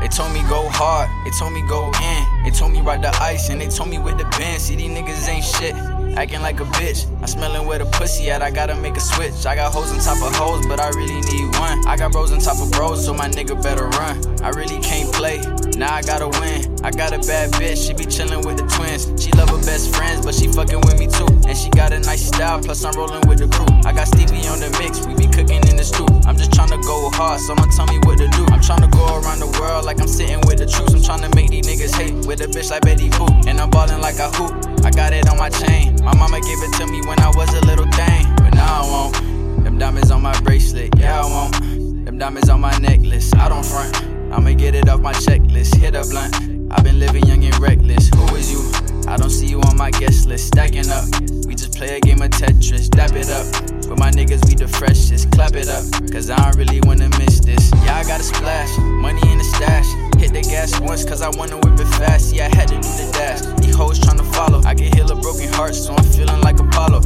They told me go hard, they told me go in. They told me ride the ice, and they told me with the band. See, these niggas ain't shit. Acting like a bitch. I'm smelling where the pussy at. I gotta make a switch. I got hoes on top of hoes, but I really need one. I got bros on top of bros, so my nigga better run. I really can't play. Now I gotta win. I got a bad bitch. She be chillin' with the twins. She love her best friends, but she fucking with me too. And she got a nice style, plus I'm rolling with the crew. I got Stevie on the mix. We be cooking in the stew. I'm just tryna go hard, someone tell me what to do. I'm tryna go around the world like I'm sitting with the troops. I'm tryna make these niggas hate with a bitch like Betty Boop. And I'm ballin' like a hoop. Got it on my chain. My mama gave it to me when I was a little thing. But now I won't. Them diamonds on my bracelet, yeah, I won't. Them diamonds on my necklace, I don't front. I'ma get it off my checklist, hit a blunt. I've been living young and reckless. Who is you? I don't see you on my guest list. Stacking up, we just play a game of Tetris. Dap it up. But my niggas, we the freshest. Clap it up, cause I don't really wanna miss this. Yeah, I got a splash, Hit once, cause I wanna whip it fast. Yeah, I had to do the dash. These hoes tryna follow. I can heal a broken heart, so I'm feeling like Apollo.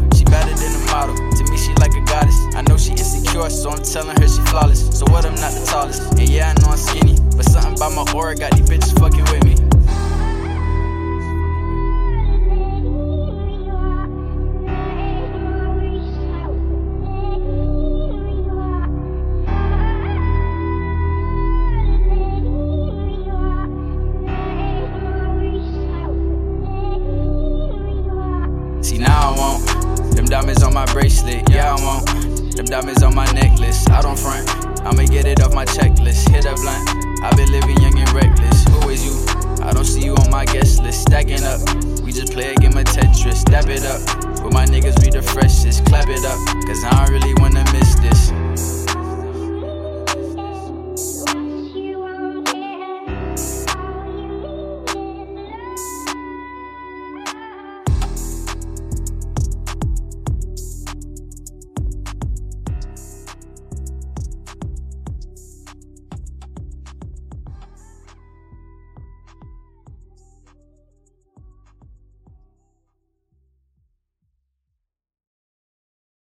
Diamonds on my bracelet, yeah I won't. Them diamonds on my necklace, I don't front. I'ma get it off my checklist, hit a blunt. i been living young and reckless. Who is you? I don't see you on my guest list. Stacking up, we just play a game of Tetris. Dap it up, but my niggas be the freshest. Clap it up, cause I don't really